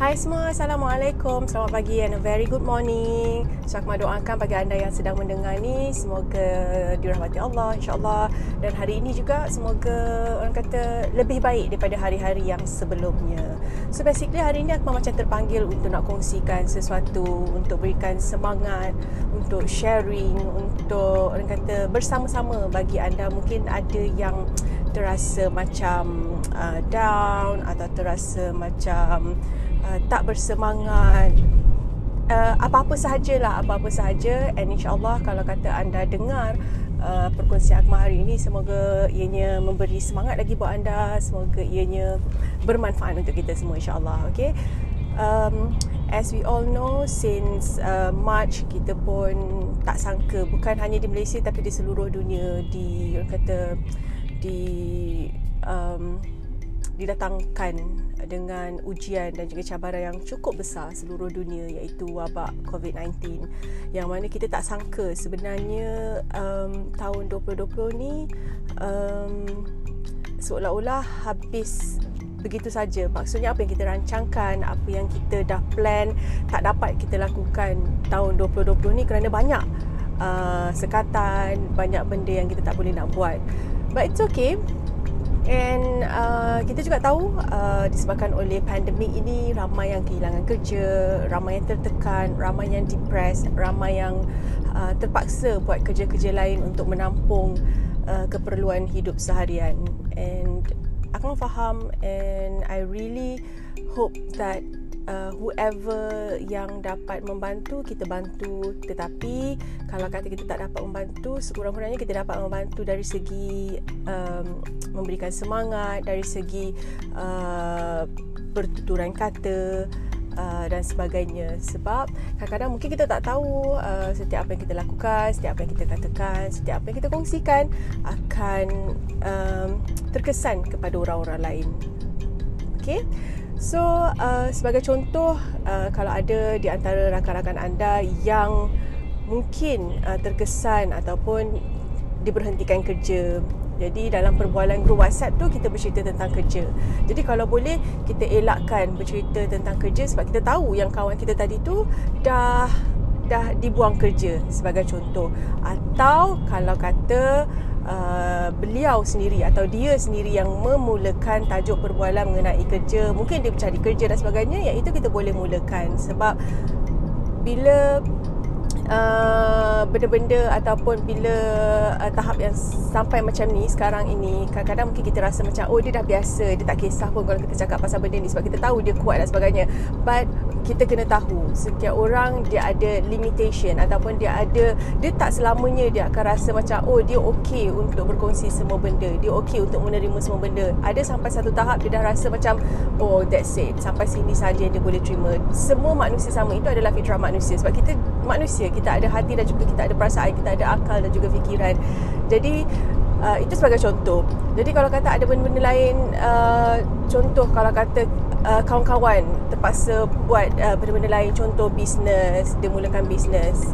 Hai semua, Assalamualaikum. Selamat pagi and a very good morning. So aku doakan bagi anda yang sedang mendengar ni Semoga dirahmati Allah InsyaAllah. Dan hari ini juga semoga orang kata Lebih baik daripada hari-hari yang sebelumnya. So basically hari ini aku macam terpanggil Untuk nak kongsikan sesuatu Untuk berikan semangat Untuk sharing Untuk orang kata bersama-sama bagi anda. Mungkin ada yang terasa macam uh, down Atau terasa macam Uh, tak bersemangat. Uh, apa-apa sahajalah apa-apa sahaja. And insyaallah kalau kata anda dengar uh, perkongsian Akmal hari ini semoga ianya memberi semangat lagi buat anda. Semoga ianya bermanfaat untuk kita semua insyaallah okey? Um, as we all know since uh, March kita pun tak sangka bukan hanya di Malaysia tapi di seluruh dunia di orang kata di um, didatangkan dengan ujian dan juga cabaran yang cukup besar seluruh dunia iaitu wabak COVID-19 yang mana kita tak sangka sebenarnya um, tahun 2020 ni um, seolah-olah habis begitu saja. Maksudnya apa yang kita rancangkan apa yang kita dah plan tak dapat kita lakukan tahun 2020 ni kerana banyak uh, sekatan banyak benda yang kita tak boleh nak buat but it's okay And uh, kita juga tahu uh, disebabkan oleh pandemik ini ramai yang kehilangan kerja, ramai yang tertekan, ramai yang depressed, ramai yang uh, terpaksa buat kerja-kerja lain untuk menampung uh, keperluan hidup seharian. And aku faham and I really hope that uh, whoever yang dapat membantu kita bantu. Tetapi kalau kata kita tak dapat membantu sekurang-kurangnya kita dapat membantu dari segi um, memberikan semangat dari segi uh, bertuturan kata uh, dan sebagainya. Sebab kadang-kadang mungkin kita tak tahu uh, setiap apa yang kita lakukan setiap apa yang kita katakan setiap apa yang kita kongsikan akan um, terkesan kepada orang-orang lain. Okay So uh, sebagai contoh uh, kalau ada di antara rakan-rakan anda yang mungkin uh, terkesan ataupun diberhentikan kerja. Jadi dalam perbualan grup WhatsApp tu kita bercerita tentang kerja. Jadi kalau boleh kita elakkan bercerita tentang kerja sebab kita tahu yang kawan kita tadi tu dah dah dibuang kerja sebagai contoh. Atau kalau kata Uh, beliau sendiri atau dia sendiri yang memulakan tajuk perbualan mengenai kerja. Mungkin dia mencari kerja dan sebagainya yang itu kita boleh mulakan. Sebab bila uh, benda-benda ataupun bila uh, tahap yang sampai macam ni sekarang ini kadang-kadang mungkin kita rasa macam oh dia dah biasa dia tak kisah pun kalau kita cakap pasal benda ni sebab kita tahu dia kuat dan sebagainya. But kita kena tahu setiap orang dia ada limitation ataupun dia ada dia tak selamanya dia akan rasa macam oh dia okey untuk berkongsi semua benda dia okey untuk menerima semua benda. Ada sampai satu tahap dia dah rasa macam oh that's it sampai sini saja dia boleh terima. Semua manusia sama itu adalah fitrah manusia. Sebab kita manusia kita ada hati dan juga kita ada perasaan kita ada akal dan juga fikiran. Jadi uh, itu sebagai contoh. Jadi kalau kata ada benda-benda lain uh, contoh kalau kata uh, kawan-kawan terpaksa buat uh, benda-benda lain contoh bisnes dia mulakan bisnes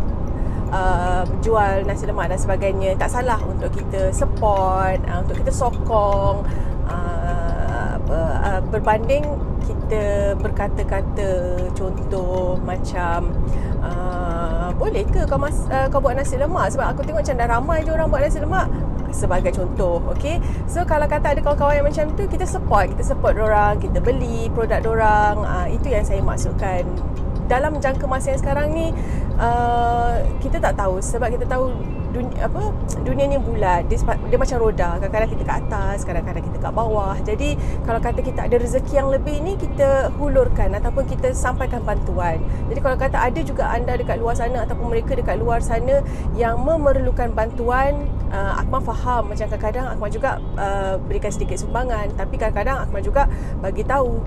uh, jual nasi lemak dan sebagainya tak salah untuk kita support uh, untuk kita sokong uh, uh, berbanding kita berkata-kata contoh macam uh, boleh ke kau, mas, uh, kau buat nasi lemak? Sebab aku tengok macam dah ramai je orang buat nasi lemak. Sebagai contoh okay so kalau kata ada kawan-kawan yang macam tu kita support. Kita support orang kita beli produk orang uh, ah, itu yang saya maksudkan. Dalam jangka masa yang sekarang ni uh, kita tak tahu sebab kita tahu dunia apa dunia ni bulat. Dia, dia macam roda. Kadang-kadang kita kat atas kadang-kadang kita kat bawah. Jadi kalau kata kita ada rezeki yang lebih ni kita hulurkan ataupun kita sampaikan bantuan. Jadi kalau kata ada juga anda dekat luar sana ataupun mereka dekat luar sana yang memerlukan bantuan uh, Akmal faham. Macam kadang-kadang Akmal juga uh, berikan sedikit sumbangan. Tapi kadang-kadang Akmal juga bagi tahu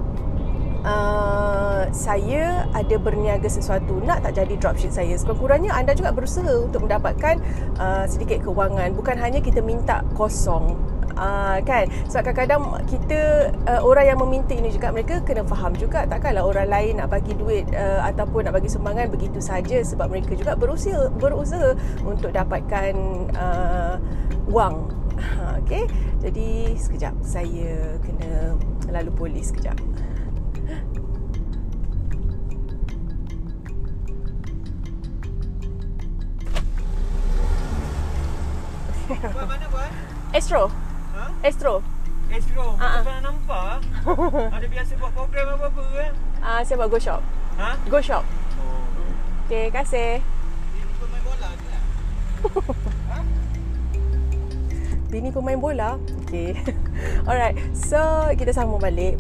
uh, saya ada berniaga sesuatu nak tak jadi dropship saya. Sekurang-kurangnya anda juga berusaha untuk mendapatkan uh, sedikit kewangan. Bukan hanya kita minta kosong Uh, kan? Sebab kadang-kadang kita uh, orang yang meminta ini juga mereka kena faham juga. Takkanlah orang lain nak bagi duit uh, ataupun nak bagi sumbangan begitu saja. Sebab mereka juga berusaha berusaha untuk dapatkan uh, wang. Okey? Jadi sekejap saya kena lalu polis sekejap Mana buat? Astro. Ha? Astro. Astro, ah. macam pernah nampak ah. Ada biasa buat program apa-apa kan? Ah, saya buat Go Shop. Ha? Go Shop. Oh. Okay, kasih. Ini pemain bola ke? Bini pemain bola. Okay. Alright. So, kita sambung balik.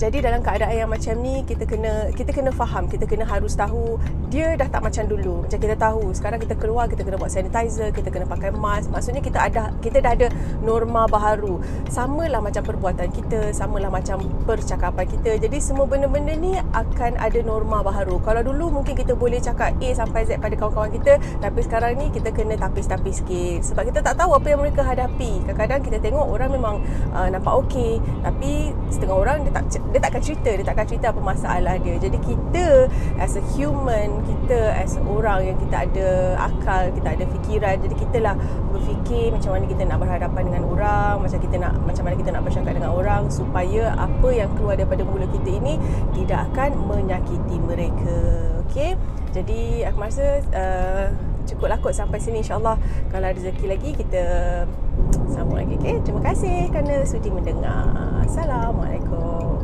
Jadi dalam keadaan yang macam ni kita kena kita kena faham, kita kena harus tahu dia dah tak macam dulu. Macam kita tahu sekarang kita keluar kita kena buat sanitizer, kita kena pakai mask. Maksudnya kita ada kita dah ada norma baharu. Samalah macam perbuatan kita, samalah macam percakapan kita. Jadi semua benda-benda ni akan ada norma baharu. Kalau dulu mungkin kita boleh cakap A sampai Z pada kawan-kawan kita, tapi sekarang ni kita kena tapis-tapis sikit sebab kita tak tahu apa yang mereka hadapi. Kadang-kadang kita tengok orang memang uh, nampak okey, tapi setengah orang dia tak dia takkan cerita, dia takkan cerita apa masalah dia. Jadi kita as a human, kita as orang yang kita ada akal, kita ada fikiran. Jadi kita lah berfikir macam mana kita nak berhadapan dengan orang, macam kita nak macam mana kita nak bercakap dengan orang supaya apa yang keluar daripada mulut kita ini tidak akan menyakiti mereka. Okey? Jadi aku rasa uh, cukuplah kot sampai sini insyaAllah Kalau ada rezeki lagi kita sambung lagi okay? Terima kasih kerana sudi mendengar Assalamualaikum